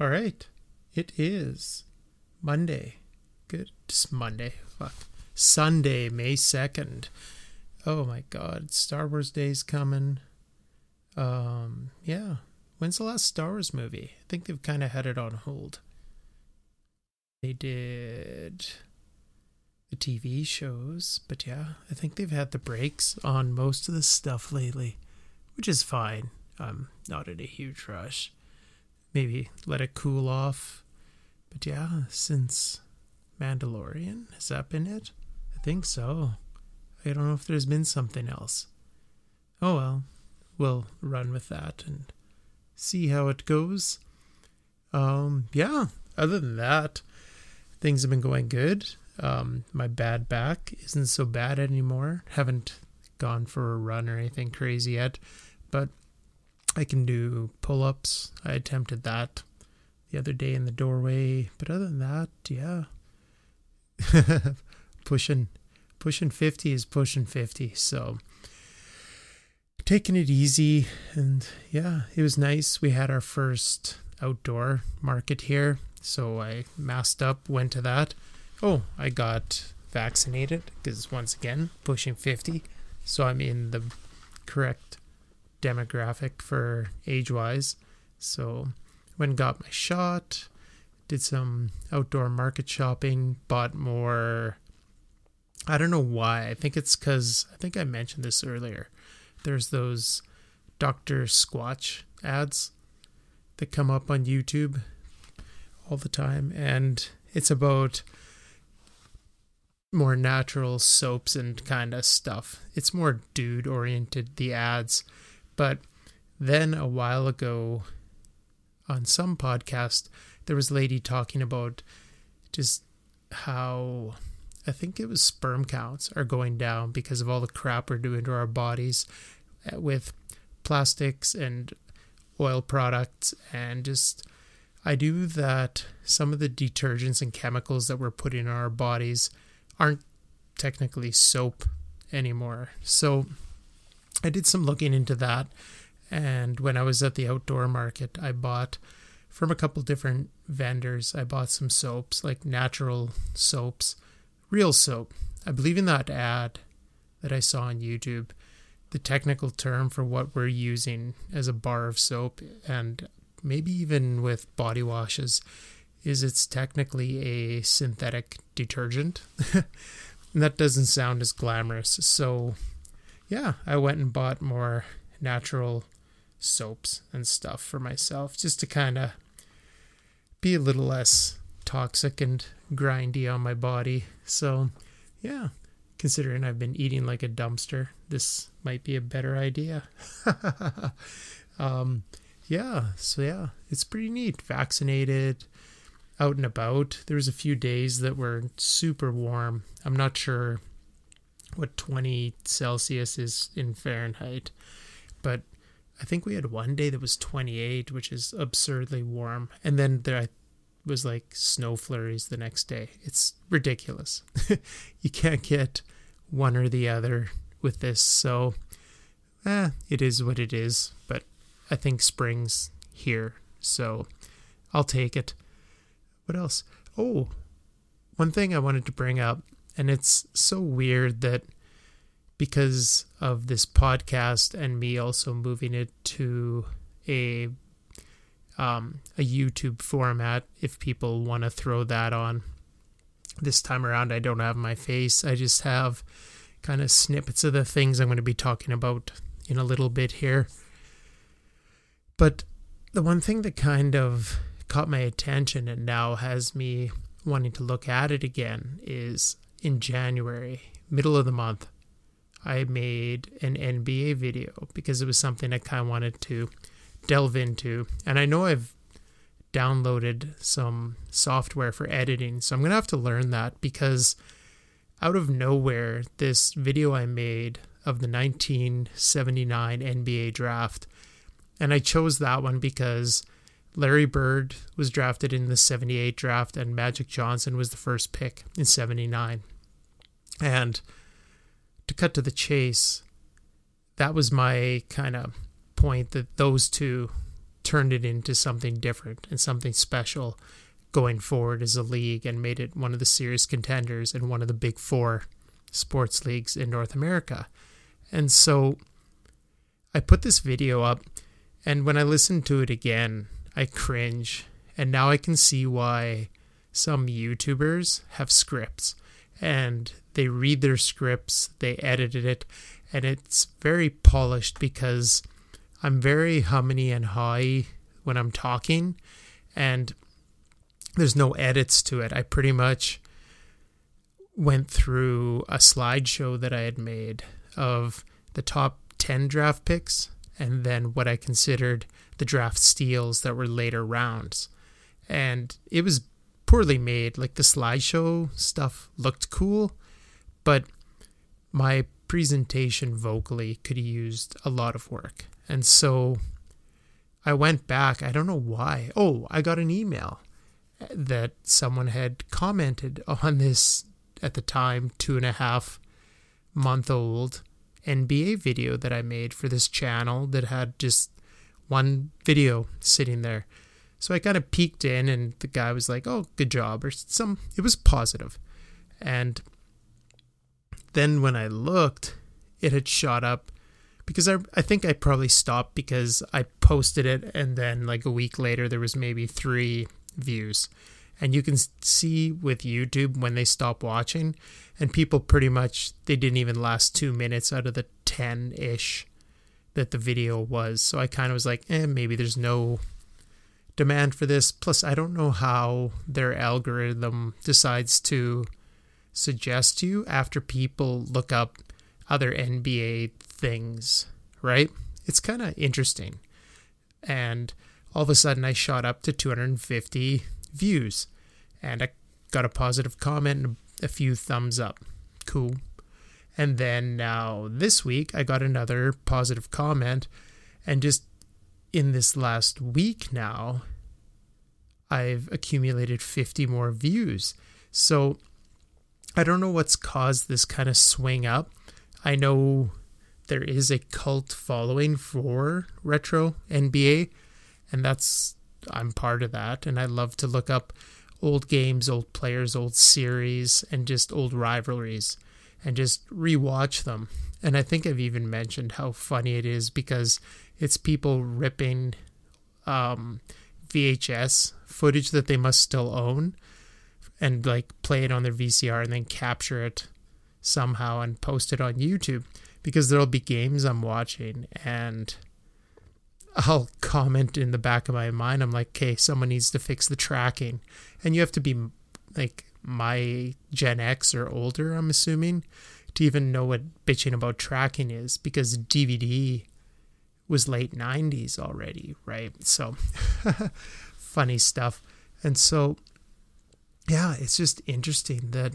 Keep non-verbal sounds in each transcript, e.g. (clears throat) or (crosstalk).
All right. It is Monday. Good. Just Monday. Fuck. Sunday, May 2nd. Oh my god. Star Wars Day's coming. Um, yeah. When's the last Star Wars movie? I think they've kind of had it on hold. They did the TV shows, but yeah, I think they've had the breaks on most of the stuff lately, which is fine. I'm not in a huge rush maybe let it cool off. But yeah, since Mandalorian, has that been it? I think so. I don't know if there's been something else. Oh well, we'll run with that and see how it goes. Um, yeah, other than that, things have been going good. Um, my bad back isn't so bad anymore. Haven't gone for a run or anything crazy yet, but I can do pull ups. I attempted that the other day in the doorway. But other than that, yeah. (laughs) pushing pushing 50 is pushing 50. So taking it easy and yeah, it was nice. We had our first outdoor market here. So I masked up, went to that. Oh, I got vaccinated because once again, pushing 50. So I'm in the correct demographic for age wise. So went and got my shot, did some outdoor market shopping, bought more. I don't know why. I think it's because I think I mentioned this earlier. There's those Dr. Squatch ads that come up on YouTube all the time, and it's about more natural soaps and kind of stuff. It's more dude oriented, the ads. But then a while ago on some podcast, there was a lady talking about just how I think it was sperm counts are going down because of all the crap we're doing to our bodies uh, with plastics and oil products and just I do that some of the detergents and chemicals that we're putting in our bodies aren't technically soap anymore. So I did some looking into that. And when I was at the outdoor market, I bought from a couple different vendors, I bought some soaps, like natural soaps, real soap. I believe in that ad that I saw on YouTube, the technical term for what we're using as a bar of soap and maybe even with body washes is it's technically a synthetic detergent. (laughs) and that doesn't sound as glamorous. So yeah, I went and bought more natural soaps and stuff for myself just to kind of be a little less toxic and grindy on my body. So, yeah, considering I've been eating like a dumpster, this might be a better idea. (laughs) um, yeah, so yeah, it's pretty neat. Vaccinated, out and about. There was a few days that were super warm. I'm not sure what 20 Celsius is in Fahrenheit. But I think we had one day that was 28, which is absurdly warm. And then there was like snow flurries the next day. It's ridiculous. (laughs) you can't get one or the other with this. So, eh, it is what it is. But I think spring's here. So I'll take it. What else? Oh, one thing I wanted to bring up and it's so weird that because of this podcast and me also moving it to a um, a YouTube format, if people want to throw that on. This time around, I don't have my face. I just have kind of snippets of the things I'm going to be talking about in a little bit here. But the one thing that kind of caught my attention and now has me wanting to look at it again is in January, middle of the month, I made an NBA video because it was something I kind of wanted to delve into. And I know I've downloaded some software for editing, so I'm going to have to learn that because out of nowhere, this video I made of the 1979 NBA draft, and I chose that one because Larry Bird was drafted in the 78 draft, and Magic Johnson was the first pick in 79. And to cut to the chase, that was my kind of point that those two turned it into something different and something special going forward as a league and made it one of the serious contenders and one of the big four sports leagues in North America. And so I put this video up, and when I listen to it again, I cringe. And now I can see why some YouTubers have scripts and they read their scripts, they edited it, and it's very polished because I'm very hummy and high when I'm talking, and there's no edits to it. I pretty much went through a slideshow that I had made of the top 10 draft picks and then what I considered the draft steals that were later rounds. And it was poorly made. Like the slideshow stuff looked cool, but my presentation vocally could have used a lot of work. And so I went back. I don't know why. Oh, I got an email that someone had commented on this at the time two and a half month old NBA video that I made for this channel that had just one video sitting there. So I kind of peeked in and the guy was like, "Oh, good job," or some. It was positive, and then when I looked, it had shot up because I I think I probably stopped because I posted it and then like a week later there was maybe three views. And you can see with YouTube when they stop watching, and people pretty much they didn't even last two minutes out of the ten ish that the video was. So I kind of was like, eh, maybe there's no demand for this. Plus, I don't know how their algorithm decides to suggest you after people look up other NBA things, right? It's kind of interesting. And all of a sudden I shot up to 250 views and I got a positive comment and a few thumbs up. Cool. And then now this week I got another positive comment and just in this last week now I've accumulated 50 more views. So I don't know what's caused this kind of swing up. I know there is a cult following for retro NBA and that's I'm part of that and I love to look up old games, old players, old series and just old rivalries and just rewatch them. And I think I've even mentioned how funny it is because it's people ripping um, VHS footage that they must still own and like play it on their VCR and then capture it somehow and post it on YouTube because there'll be games I'm watching and I'll comment in the back of my mind. I'm like, okay, someone needs to fix the tracking. And you have to be like my Gen X or older, I'm assuming, to even know what bitching about tracking is because DVD was late 90s already, right? So (laughs) funny stuff. And so, yeah, it's just interesting that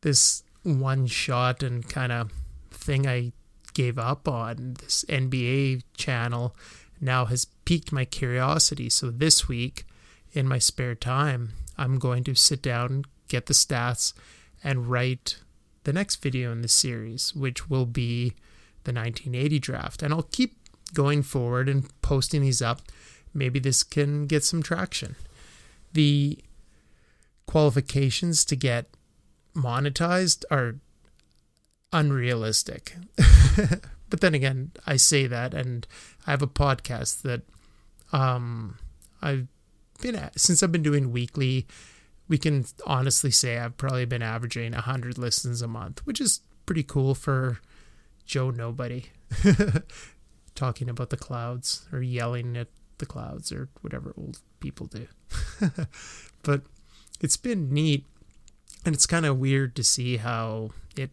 this one shot and kind of thing I gave up on, this NBA channel, now has piqued my curiosity. So this week, in my spare time, I'm going to sit down, get the stats, and write the next video in the series, which will be the 1980 draft. And I'll keep going forward and posting these up. Maybe this can get some traction. The qualifications to get monetized are unrealistic. (laughs) but then again, I say that, and I have a podcast that um, I've been at since I've been doing weekly. We can honestly say I've probably been averaging 100 listens a month, which is pretty cool for Joe Nobody (laughs) talking about the clouds or yelling at the clouds or whatever old people do. (laughs) but it's been neat and it's kind of weird to see how it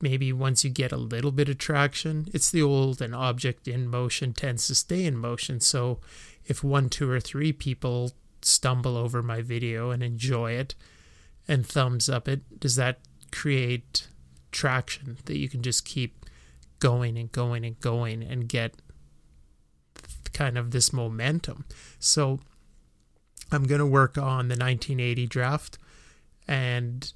maybe once you get a little bit of traction, it's the old an object in motion tends to stay in motion. So if one, two, or three people stumble over my video and enjoy it and thumbs up it, does that create traction that you can just keep going and going and going and get kind of this momentum? So I'm going to work on the 1980 draft and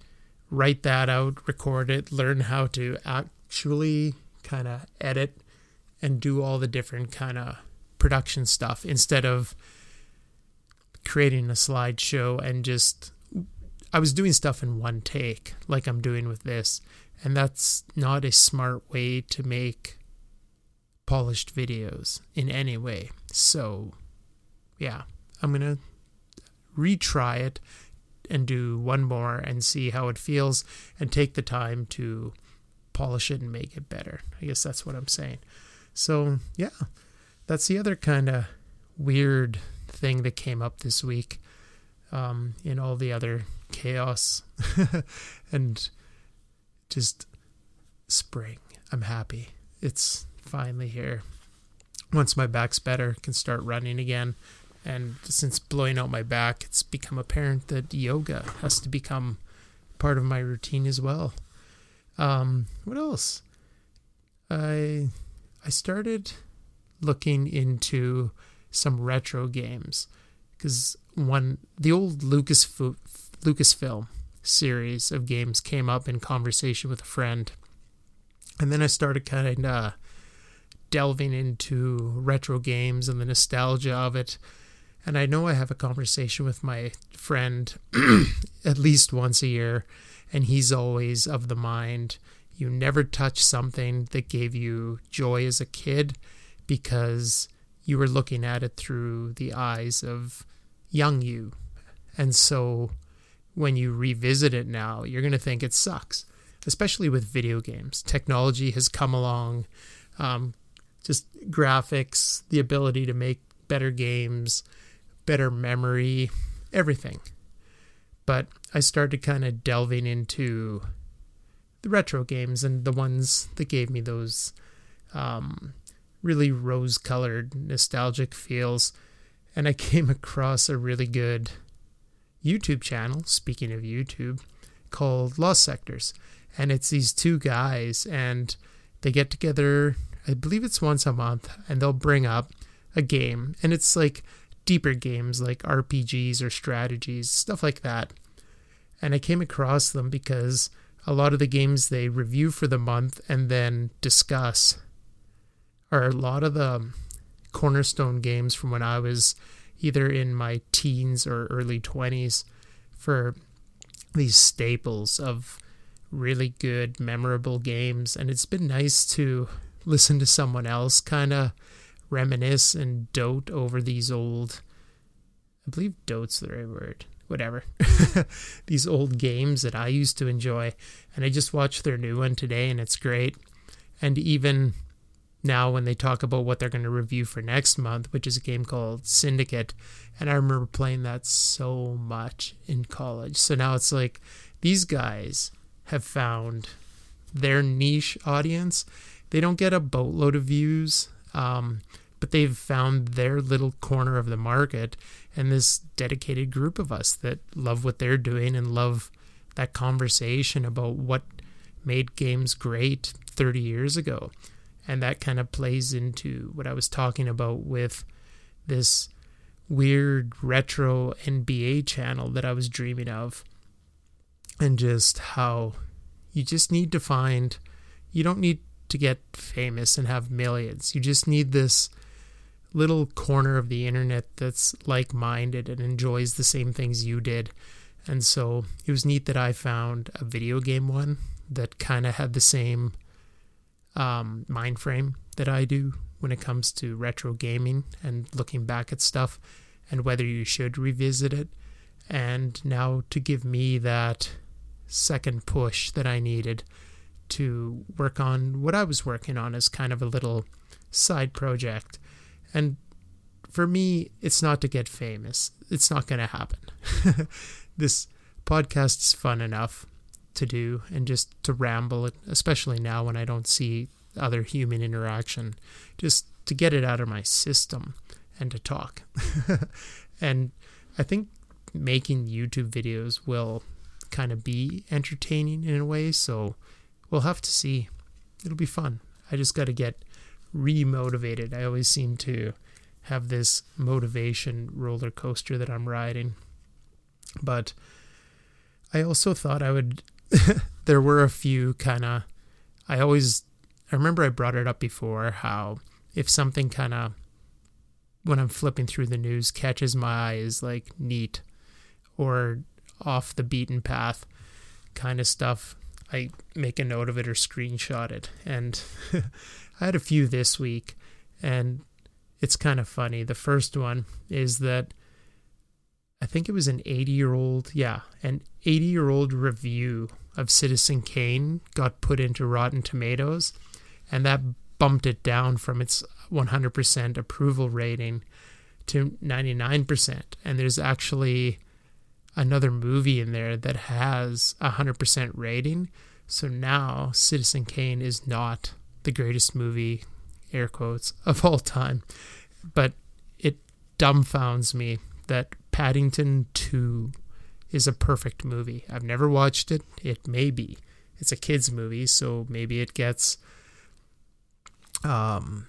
write that out, record it, learn how to actually kind of edit and do all the different kind of production stuff instead of creating a slideshow and just I was doing stuff in one take like I'm doing with this and that's not a smart way to make polished videos in any way. So, yeah, I'm going to retry it and do one more and see how it feels and take the time to polish it and make it better. I guess that's what I'm saying. So, yeah, that's the other kind of weird thing that came up this week um, in all the other chaos (laughs) and just spring. I'm happy. It's finally here. Once my back's better, can start running again. And since blowing out my back, it's become apparent that yoga has to become part of my routine as well. Um, what else? I I started looking into some retro games because one the old Lucas Lucasfilm series of games came up in conversation with a friend, and then I started kind of uh, delving into retro games and the nostalgia of it and I know I have a conversation with my friend (clears throat) at least once a year, and he's always of the mind you never touch something that gave you joy as a kid because you were looking at it through the eyes of young you. And so when you revisit it now, you're going to think it sucks, especially with video games. Technology has come along, um, just graphics, the ability to make better games better memory, everything. But I started kind of delving into the retro games and the ones that gave me those um, really rose colored, nostalgic feels. And I came across a really good YouTube channel, speaking of YouTube, called Lost Sectors. And it's these two guys, and they get together, I believe it's once a month, and they'll bring up a game. And it's like deeper games like RPGs or strategies, stuff like that. And I came across them because a lot of the games they review for the month and then discuss are a lot of the cornerstone games from when I was either in my teens or early 20s for these staples of really good, memorable games. And it's been nice to listen to someone else kind of reminisce and dote over these old I believe dote's the right word. Whatever. (laughs) these old games that I used to enjoy. And I just watched their new one today and it's great. And even now when they talk about what they're going to review for next month, which is a game called Syndicate, and I remember playing that so much in college. So now it's like these guys have found their niche audience. They don't get a boatload of views. Um, but they've found their little corner of the market and this dedicated group of us that love what they're doing and love that conversation about what made games great 30 years ago. And that kind of plays into what I was talking about with this weird retro NBA channel that I was dreaming of. And just how you just need to find, you don't need to get famous and have millions. You just need this little corner of the internet that's like minded and enjoys the same things you did. And so it was neat that I found a video game one that kind of had the same um, mind frame that I do when it comes to retro gaming and looking back at stuff and whether you should revisit it. And now to give me that second push that I needed to work on what I was working on as kind of a little side project and for me, it's not to get famous. It's not going to happen. (laughs) this podcast is fun enough to do and just to ramble, especially now when I don't see other human interaction, just to get it out of my system and to talk. (laughs) and I think making YouTube videos will kind of be entertaining in a way, so we'll have to see. It'll be fun. I just got to get remotivated. I always seem to have this motivation roller coaster that I'm riding. But I also thought I would. (laughs) there were a few kind of. I always. I remember I brought it up before how if something kind of when I'm flipping through the news catches my eye is like neat or off the beaten path kind of stuff. I make a note of it or screenshot it. And (laughs) I had a few this week, and it's kind of funny. The first one is that I think it was an 80 year old, yeah, an 80 year old review of Citizen Kane got put into Rotten Tomatoes, and that bumped it down from its 100% approval rating to 99%. And there's actually another movie in there that has a 100% rating. So now Citizen Kane is not the greatest movie, air quotes, (laughs) of all time. But it dumbfounds me that Paddington 2 is a perfect movie. I've never watched it. It may be. It's a kids movie, so maybe it gets um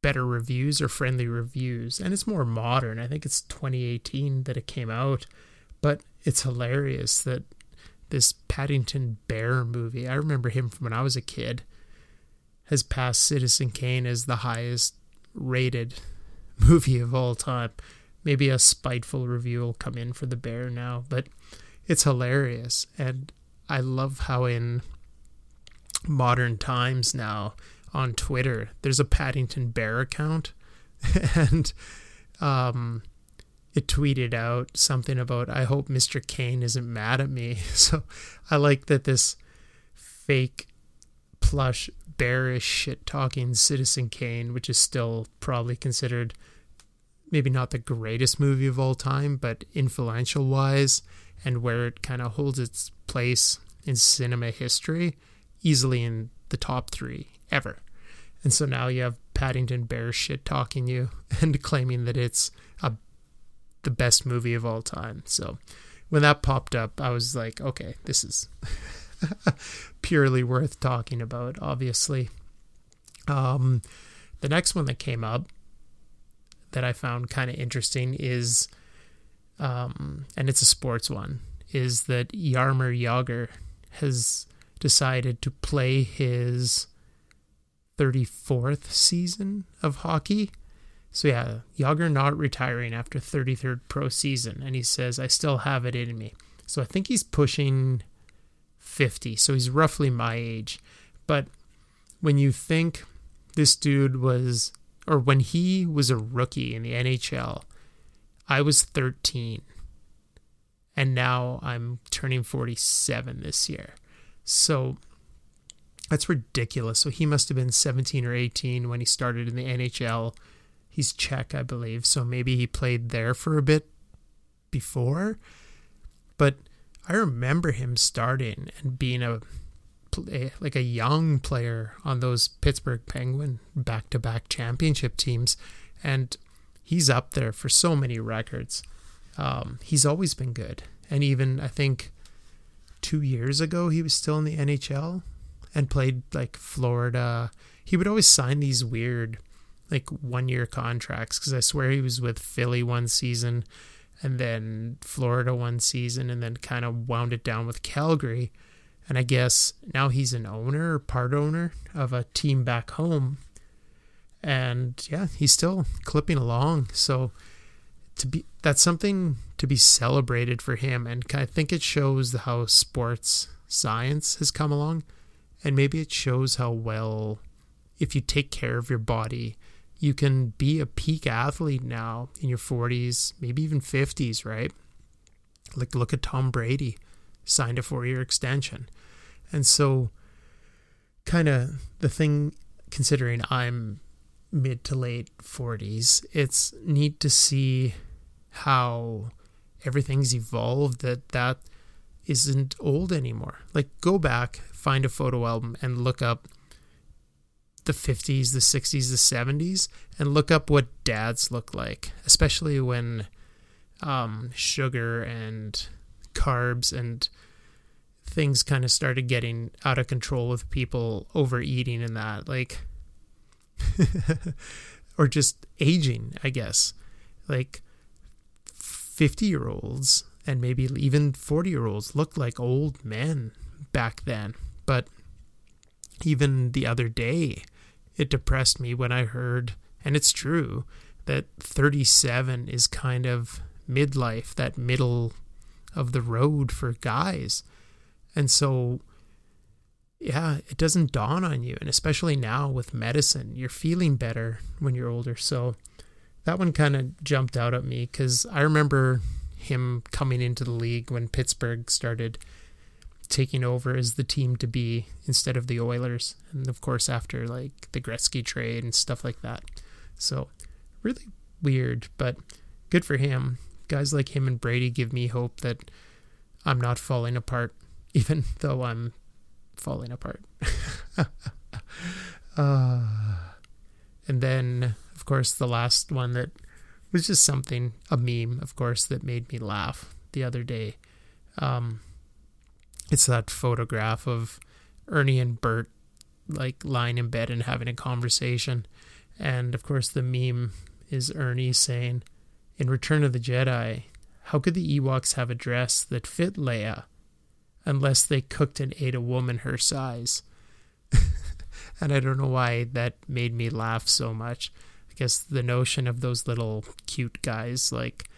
better reviews or friendly reviews and it's more modern. I think it's 2018 that it came out, but it's hilarious that this Paddington Bear movie, I remember him from when I was a kid, has passed Citizen Kane as the highest rated (laughs) movie of all time. Maybe a spiteful review will come in for the bear now, but it's hilarious. And I love how in modern times now on Twitter, there's a Paddington Bear account. (laughs) and um, it tweeted out something about, I hope Mr. Kane isn't mad at me. (laughs) So I like that this fake plush bearish shit talking Citizen Kane, which is still probably considered maybe not the greatest movie of all time, but influential wise and where it kind of holds its place in cinema history, easily in the top three ever. And so now you have Paddington Bear shit talking you (laughs) and claiming that it's a, the best movie of all time. So when that popped up, I was like, okay, this is (laughs) purely worth talking about, obviously. Um, the next one that came up that I found kind of interesting is, um, and it's a sports one, is that Jaromir Jagr has decided to play his 34th season of hockey. So yeah, Jagr not retiring after 33rd pro season, and he says I still have it in me. So I think he's pushing 50, so he's roughly my age. But when you think this dude was or when he was a rookie in the NHL, I was 13. And now I'm turning 47 this year. So that's ridiculous. So he must have been 17 or 18 when he started in the NHL. He's Czech, I believe. So maybe he played there for a bit before. But I remember him starting and being a like a young player on those Pittsburgh Penguin back-to-back championship teams, and he's up there for so many records. Um, he's always been good, and even I think two years ago he was still in the NHL and played like Florida. He would always sign these weird like one-year contracts because I swear he was with Philly one season, and then Florida one season, and then kind of wound it down with Calgary and I guess now he's an owner part owner of a team back home. And yeah, he's still clipping along. So to be that's something to be celebrated for him and I think it shows how sports science has come along and maybe it shows how well if you take care of your body you can be a peak athlete now in your 40s maybe even 50s right like look at Tom Brady signed a four year extension. And so, kind of the thing, considering I'm mid to late 40s, it's neat to see how everything's evolved, that that isn't old anymore. Like, go back, find a photo album, and look up the 50s, the 60s, the 70s, and look up what dads look like, especially when um, sugar and carbs and things kind of started getting out of control with people overeating and that like (laughs) or just aging i guess like 50 year olds and maybe even 40 year olds looked like old men back then but even the other day it depressed me when i heard And it's true that 37 is kind of midlife, that middle of the road for guys. And so, yeah, it doesn't dawn on you. And especially now with medicine, you're feeling better when you're older. So that one kind of jumped out at me because I remember him coming into the league when Pittsburgh started taking over as the team to be instead of the Oilers. And of course, after like the Gretzky trade and stuff like that. So, really weird, but good for him. Guys like him and Brady give me hope that I'm not falling apart, (laughs) even though I'm falling apart. uh, (laughs) and then, of course, the last one that was just something, a meme, of course, that made me laugh the other day. Um, it's that photograph of Ernie and Bert like lying in bed and having a conversation. And of course, the meme is Ernie saying, In Return of the Jedi, how could the Ewoks have a dress that fit Leia unless they cooked and ate a woman her size? (laughs) and I don't know why that made me laugh so much. I guess the notion of those little cute guys like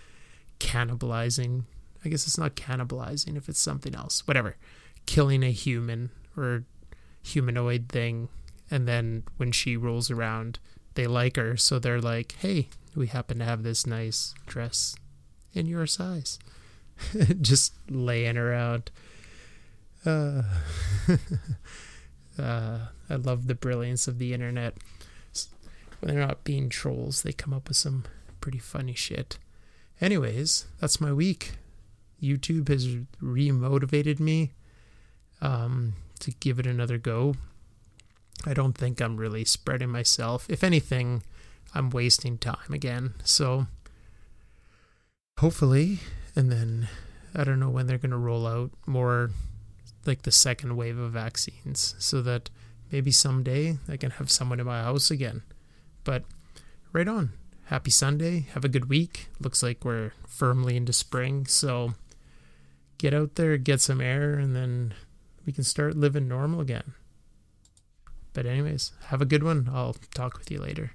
cannibalizing. I guess it's not cannibalizing if it's something else. Whatever. Killing a human or humanoid thing. And then when she rolls around, they like her. So they're like, hey, we happen to have this nice dress in your size. (laughs) Just laying around. Uh, (laughs) uh, I love the brilliance of the internet. When they're not being trolls, they come up with some pretty funny shit. Anyways, that's my week. YouTube has remotivated me um, to give it another go. I don't think I'm really spreading myself. If anything, I'm wasting time again. So hopefully, and then I don't know when they're going to roll out more like the second wave of vaccines so that maybe someday I can have someone in my house again. But right on. Happy Sunday. Have a good week. Looks like we're firmly into spring. So get out there, get some air, and then we can start living normal again. But, anyways, have a good one. I'll talk with you later.